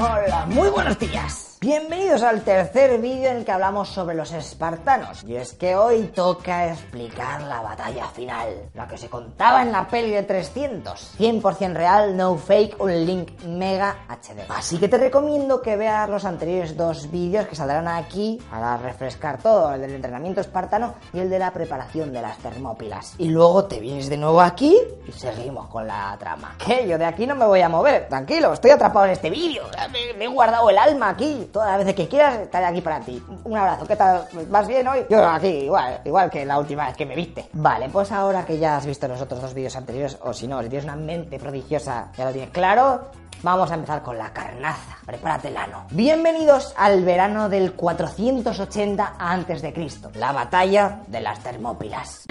Hola, muy buenos días. Bienvenidos al tercer vídeo en el que hablamos sobre los espartanos. Y es que hoy toca explicar la batalla final, la que se contaba en la peli de 300. 100% real, no fake, un link mega HD. Así que te recomiendo que veas los anteriores dos vídeos que saldrán aquí para refrescar todo, el del entrenamiento espartano y el de la preparación de las termópilas. Y luego te vienes de nuevo aquí y seguimos con la trama. Que yo de aquí no me voy a mover, tranquilo, estoy atrapado en este vídeo. Me, me he guardado el alma aquí todas las veces que quieras estaré aquí para ti. Un abrazo, ¿qué tal? ¿Vas bien hoy? Yo aquí, igual, igual que la última vez que me viste. Vale, pues ahora que ya has visto los otros dos vídeos anteriores, o si no, si tienes una mente prodigiosa, ya lo tienes claro, Vamos a empezar con la carnaza. Prepárate el ano. Bienvenidos al verano del 480 a.C., la batalla de las Termópilas.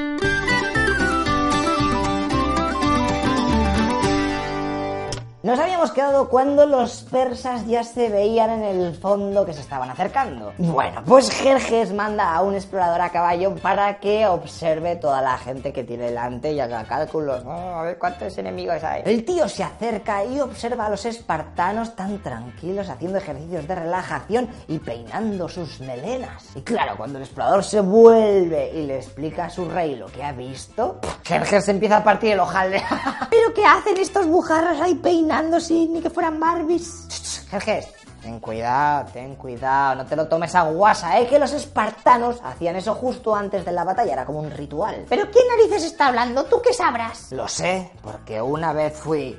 Nos habíamos quedado cuando los persas ya se veían en el fondo que se estaban acercando. Bueno, pues Jerjes manda a un explorador a caballo para que observe toda la gente que tiene delante y haga cálculos. a ver cuántos enemigos hay. El tío se acerca y observa a los espartanos tan tranquilos haciendo ejercicios de relajación y peinando sus melenas. Y claro, cuando el explorador se vuelve y le explica a su rey lo que ha visto, Jerjes empieza a partir el ojal de... ¿Pero qué hacen estos bujarros ahí peinando? Ni que fueran Barbies. Jerjes, ten cuidado, ten cuidado, no te lo tomes a guasa, ¿eh? Que los espartanos hacían eso justo antes de la batalla, era como un ritual. ¿Pero quién narices está hablando? ¿Tú qué sabrás? Lo sé, porque una vez fui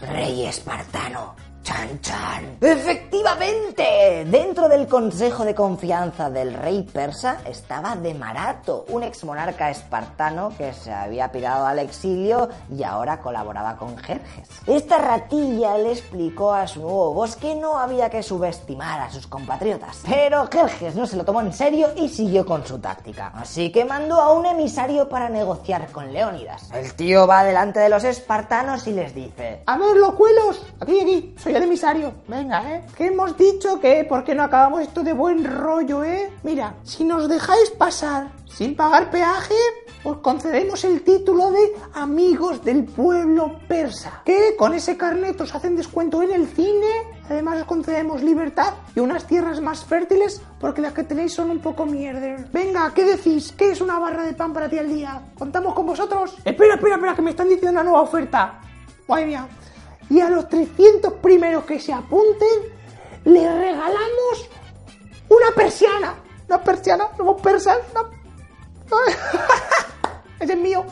rey espartano. ¡Chan, chan! ¡Efectivamente! Dentro del consejo de confianza del rey persa estaba Demarato, un ex monarca espartano que se había pirado al exilio y ahora colaboraba con Jerjes. Esta ratilla le explicó a su nuevo boss que no había que subestimar a sus compatriotas. Pero Jerjes no se lo tomó en serio y siguió con su táctica. Así que mandó a un emisario para negociar con Leónidas. El tío va delante de los espartanos y les dice: A ver, locuelos, aquí, aquí, soy el emisario. Venga, ¿eh? Que hemos dicho que, ¿por qué no acabamos esto de buen rollo, eh? Mira, si nos dejáis pasar sin pagar peaje, os concedemos el título de amigos del pueblo persa. Que con ese carnet os hacen descuento en el cine. Además os concedemos libertad y unas tierras más fértiles porque las que tenéis son un poco mierder. Venga, ¿qué decís? ¿Qué es una barra de pan para ti al día? ¿Contamos con vosotros? Espera, espera, espera, que me están diciendo una nueva oferta. Madre mía y a los 300 primeros que se apunten le regalamos una persiana. Una persiana, somos persas. Ese es mío.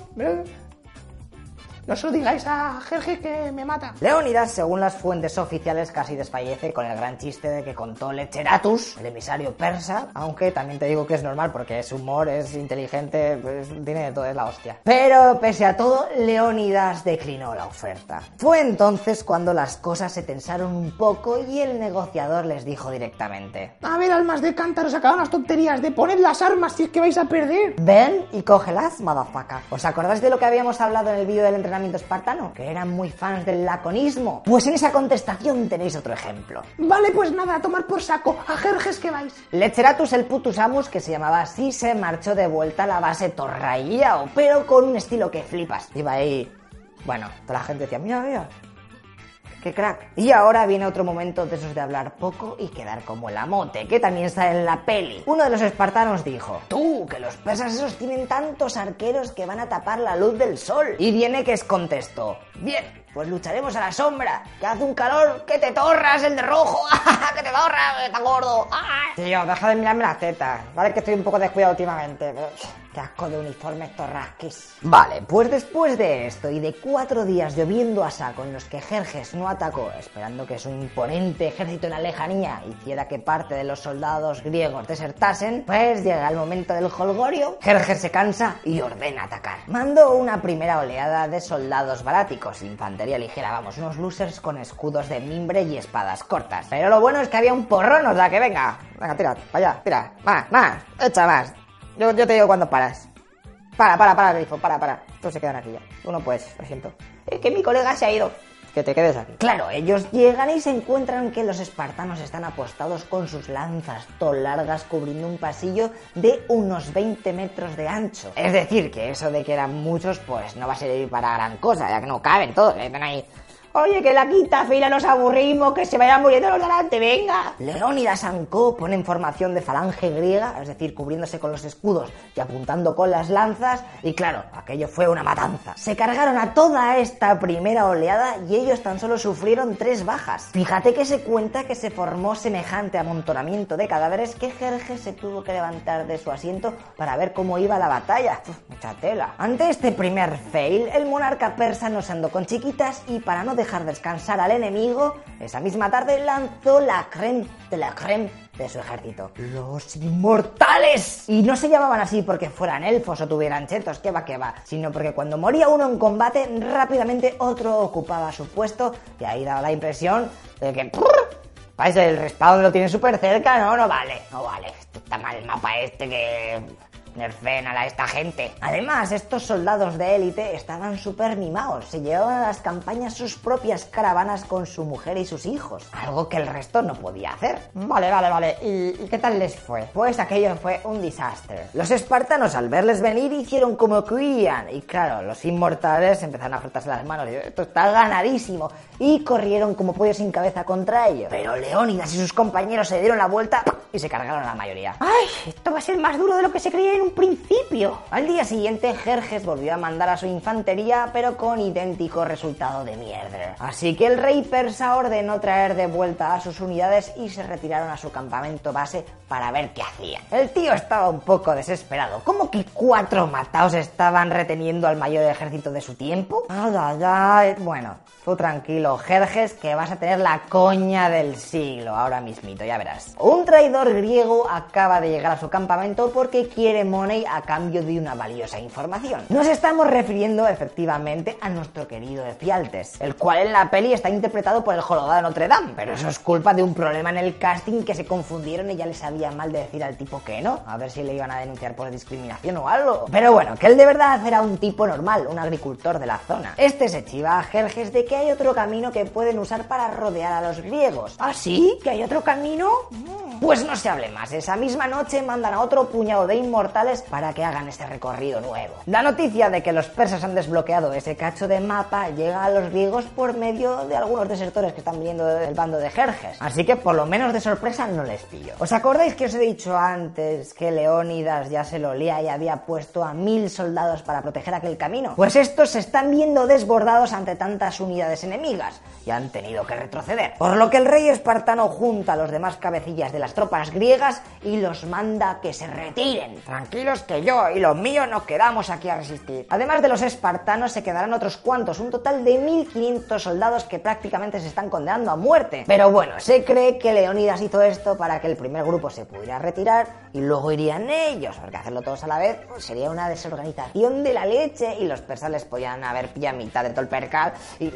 No se lo digáis a Jerjes que me mata. Leónidas, según las fuentes oficiales, casi desfallece con el gran chiste de que contó Lecheratus, el emisario persa, aunque también te digo que es normal porque es humor, es inteligente, pues, tiene de todo, es la hostia. Pero pese a todo, Leónidas declinó la oferta. Fue entonces cuando las cosas se tensaron un poco y el negociador les dijo directamente: A ver, almas de cántaros, acaban las tonterías de poned las armas si es que vais a perder. Ven y cógelas, motherfucker. ¿Os acordáis de lo que habíamos hablado en el vídeo del entrenamiento? Espartano, que eran muy fans del laconismo. Pues en esa contestación tenéis otro ejemplo. Vale, pues nada, a tomar por saco. A Jerjes que vais. Lecheratus el putusamus, que se llamaba así, se marchó de vuelta a la base Torraiao, pero con un estilo que flipas. Iba ahí... Bueno, toda la gente decía, mira, mira, ¡Qué crack! Y ahora viene otro momento de esos de hablar poco y quedar como el amote, que también está en la peli. Uno de los espartanos dijo, tú, que los persas esos tienen tantos arqueros que van a tapar la luz del sol. Y viene que es contestó, bien, pues lucharemos a la sombra, que hace un calor que te torras el de rojo, que te torras, está gordo. Tío, deja de mirarme las tetas, vale que estoy un poco descuidado últimamente, pero... Qué asco de uniforme estos rasquis. Vale, pues después de esto y de cuatro días lloviendo a saco en los que Jerjes no atacó, esperando que su imponente ejército en la lejanía hiciera que parte de los soldados griegos desertasen, pues llega el momento del holgorio, Jerjes se cansa y ordena atacar. Mandó una primera oleada de soldados baráticos, infantería infantería ligera, vamos, unos losers con escudos de mimbre y espadas cortas. Pero lo bueno es que había un porrón, o sea que venga, venga, tira, para allá, tira, más, más, echa más. Yo, yo te digo cuando paras. Para, para, para, grifo, para, para. Todos se quedan aquí ya. Uno pues, lo siento. Es que mi colega se ha ido. Que te quedes aquí. Claro, ellos llegan y se encuentran que los espartanos están apostados con sus lanzas to largas cubriendo un pasillo de unos 20 metros de ancho. Es decir, que eso de que eran muchos, pues no va a servir para gran cosa, ya que no caben todos. Están ahí Oye, que la quinta fila nos aburrimos, que se vayan muriendo los delante, venga. Leónidas Anco pone en formación de falange griega, es decir, cubriéndose con los escudos y apuntando con las lanzas, y claro, aquello fue una matanza. Se cargaron a toda esta primera oleada y ellos tan solo sufrieron tres bajas. Fíjate que se cuenta que se formó semejante amontonamiento de cadáveres que Jerjes se tuvo que levantar de su asiento para ver cómo iba la batalla. Mucha tela. Ante este primer fail, el monarca persa nos andó con chiquitas y para no dejar dejar descansar al enemigo, esa misma tarde lanzó la creme de la creme de su ejército. Los inmortales. Y no se llamaban así porque fueran elfos o tuvieran chetos, que va, que va, sino porque cuando moría uno en combate, rápidamente otro ocupaba su puesto y ahí daba la impresión de que... Parece el respawn lo tiene súper cerca, no, no vale, no vale. Está mal el mapa este que nerfen a esta gente. Además, estos soldados de élite estaban súper mimados. Se llevaban a las campañas sus propias caravanas con su mujer y sus hijos. Algo que el resto no podía hacer. Vale, vale, vale. ¿Y, qué tal les fue? Pues aquello fue un desastre. Los espartanos al verles venir hicieron como huían. Y claro, los inmortales empezaron a frotarse las manos. Esto está ganadísimo. Y corrieron como pollos sin cabeza contra ellos. Pero Leónidas y sus compañeros se dieron la vuelta y se cargaron a la mayoría. ¡Ay! Esto va a ser más duro de lo que se creía en un principio. Al día siguiente, Jerjes volvió a mandar a su infantería, pero con idéntico resultado de mierda. Así que el rey persa ordenó traer de vuelta a sus unidades y se retiraron a su campamento base para ver qué hacían. El tío estaba un poco desesperado. ¿Cómo que cuatro mataos estaban reteniendo al mayor ejército de su tiempo? Bueno, tú tranquilo, Jerjes, que vas a tener la coña del siglo ahora mismito, ya verás. Un traidor griego acaba de llegar a su campamento porque quiere money a cambio de una valiosa información. Nos estamos refiriendo efectivamente a nuestro querido Efialtes, el cual en la peli está interpretado por el jorobado de Notre Dame, pero eso es culpa de un problema en el casting que se confundieron y ya les sabía mal de decir al tipo que no, a ver si le iban a denunciar por discriminación o algo. Pero bueno, que él de verdad era un tipo normal, un agricultor de la zona. Este se chiva a Jerjes de que hay otro camino que pueden usar para rodear a los griegos. ¿Ah, sí? ¿Que hay otro camino? Pues no se hable más. Esa misma noche mandan a otro puñado de inmortales para que hagan este recorrido nuevo. La noticia de que los persas han desbloqueado ese cacho de mapa llega a los griegos por medio de algunos desertores que están viniendo del bando de Jerjes. Así que por lo menos de sorpresa no les pillo. ¿Os acordáis que os he dicho antes que Leónidas ya se lo olía y había puesto a mil soldados para proteger aquel camino? Pues estos se están viendo desbordados ante tantas unidades enemigas y han tenido que retroceder. Por lo que el rey espartano junta a los demás cabecillas de las tropas griegas y los manda que se retiren. Tranquilos que yo y los míos nos quedamos aquí a resistir. Además de los espartanos se quedarán otros cuantos, un total de 1500 soldados que prácticamente se están condenando a muerte. Pero bueno, se cree que Leónidas hizo esto para que el primer grupo se pudiera retirar y luego irían ellos, porque hacerlo todos a la vez pues, sería una desorganización de la leche y los persas les podían haber pillado mitad de todo el percal y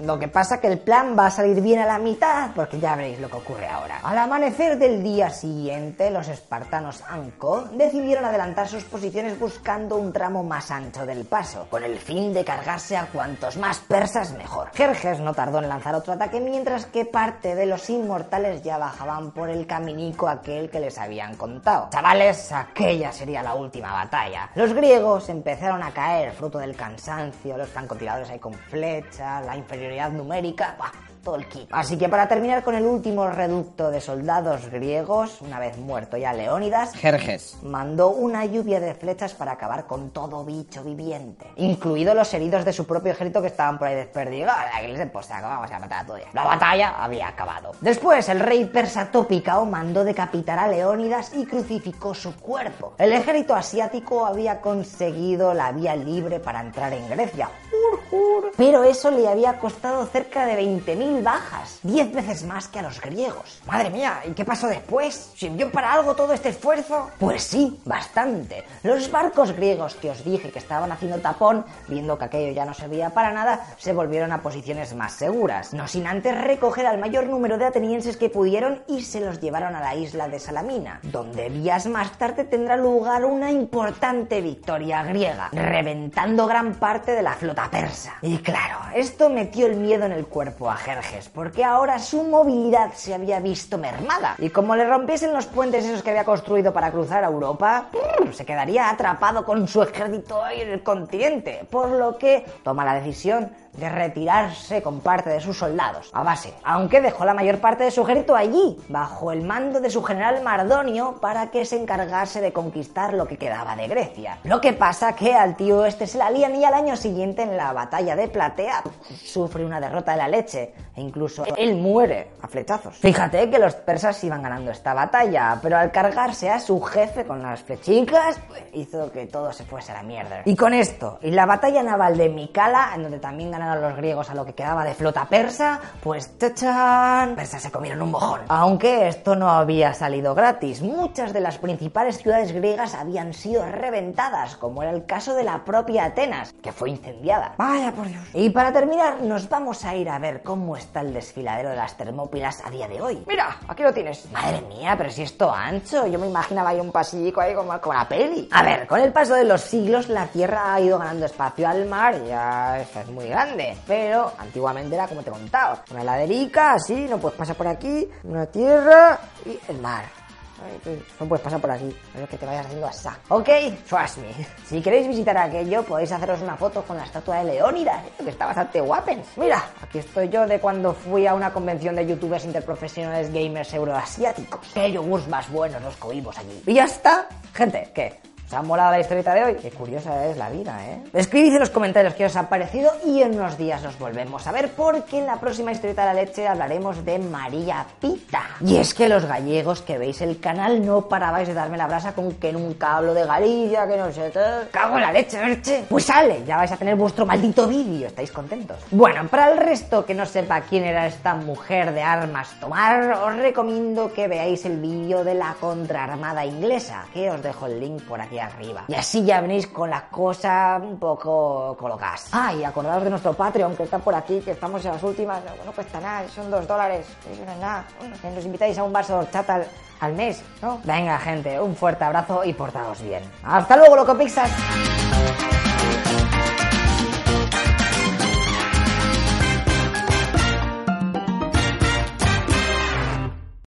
lo que pasa que el plan va a salir bien a la mitad porque ya veréis lo que ocurre ahora. Al amanecer del día siguiente, los espartanos Anco decidieron adelantar sus posiciones buscando un tramo más ancho del paso, con el fin de cargarse a cuantos más persas mejor. Jerjes no tardó en lanzar otro ataque mientras que parte de los inmortales ya bajaban por el caminico aquel que les habían contado. Chavales, aquella sería la última batalla. Los griegos empezaron a caer fruto del cansancio, los francotiradores ahí con flechas, la inferioridad numérica. Así que para terminar con el último reducto de soldados griegos, una vez muerto ya Leónidas, Jerjes. mandó una lluvia de flechas para acabar con todo bicho viviente, incluidos los heridos de su propio ejército que estaban por ahí desperdigados. Pues vamos a matar a todos. La batalla había acabado. Después, el rey persa Tópicao mandó decapitar a Leónidas y crucificó su cuerpo. El ejército asiático había conseguido la vía libre para entrar en Grecia. Pero eso le había costado cerca de 20.000 bajas, 10 veces más que a los griegos. Madre mía, ¿y qué pasó después? ¿Sirvió para algo todo este esfuerzo? Pues sí, bastante. Los barcos griegos que os dije que estaban haciendo tapón, viendo que aquello ya no servía para nada, se volvieron a posiciones más seguras, no sin antes recoger al mayor número de atenienses que pudieron y se los llevaron a la isla de Salamina, donde días más tarde tendrá lugar una importante victoria griega, reventando gran parte de la flota persa. Y claro, esto metió el miedo en el cuerpo a Jerjes, porque ahora su movilidad se había visto mermada. Y como le rompiesen los puentes esos que había construido para cruzar a Europa, se quedaría atrapado con su ejército en el continente. Por lo que toma la decisión de retirarse con parte de sus soldados a base, aunque dejó la mayor parte de su ejército allí, bajo el mando de su general Mardonio, para que se encargase de conquistar lo que quedaba de Grecia. Lo que pasa que al tío este se la lían y al año siguiente en la batalla de Platea sufre una derrota de la leche e incluso él muere a flechazos. Fíjate que los persas iban ganando esta batalla, pero al cargarse a su jefe con las flechicas, hizo que todo se fuese a la mierda. Y con esto, y la batalla naval de Mikala, en donde también ganaron los griegos a lo que quedaba de flota persa, pues ¡tachan! Persa se comieron un mojón. Aunque esto no había salido gratis, muchas de las principales ciudades griegas habían sido reventadas, como era el caso de la propia Atenas, que fue incendiada. Vaya por Dios. Y para terminar, nos vamos a ir a ver cómo está el desfiladero de las Termópilas a día de hoy. Mira, aquí lo tienes. Madre mía, pero si esto ancho, yo me imaginaba ahí un pasillico ahí como, como la peli. A ver, con el paso de los siglos, la Tierra ha ido ganando espacio al mar, y ya es muy grande. Pero antiguamente era como te contaba, una heladerica, así, no puedes pasar por aquí, una tierra y el mar. Pues, No puedes pasar por aquí, a menos que te vayas haciendo así. Ok, trust me. Si queréis visitar aquello, podéis haceros una foto con la estatua de Leónidas, que está bastante guapens. Mira, aquí estoy yo de cuando fui a una convención de youtubers interprofesionales gamers euroasiáticos. Qué yogurts más buenos los comimos allí. Y ya está. Gente, ¿qué? ¿Os ha molado la historieta de hoy? Qué curiosa es la vida, ¿eh? Escribid en los comentarios qué os ha parecido y en unos días nos volvemos a ver porque en la próxima historieta de la leche hablaremos de María Pita. Y es que los gallegos que veis el canal no parabais de darme la brasa con que nunca hablo de Galicia, que no sé qué. ¡Cago en la leche, leche! Pues sale, ya vais a tener vuestro maldito vídeo, ¿estáis contentos? Bueno, para el resto que no sepa quién era esta mujer de armas tomar, os recomiendo que veáis el vídeo de la contraarmada inglesa, que os dejo el link por aquí arriba. Y así ya venís con las cosas un poco colocadas. Ah, y acordaos de nuestro Patreon, que está por aquí, que estamos en las últimas, no, no cuesta nada, son dos dólares, eso no es nada. Nos invitáis a un vaso de horchata al, al mes, ¿no? Venga, gente, un fuerte abrazo y portaos bien. ¡Hasta luego, loco Pixas!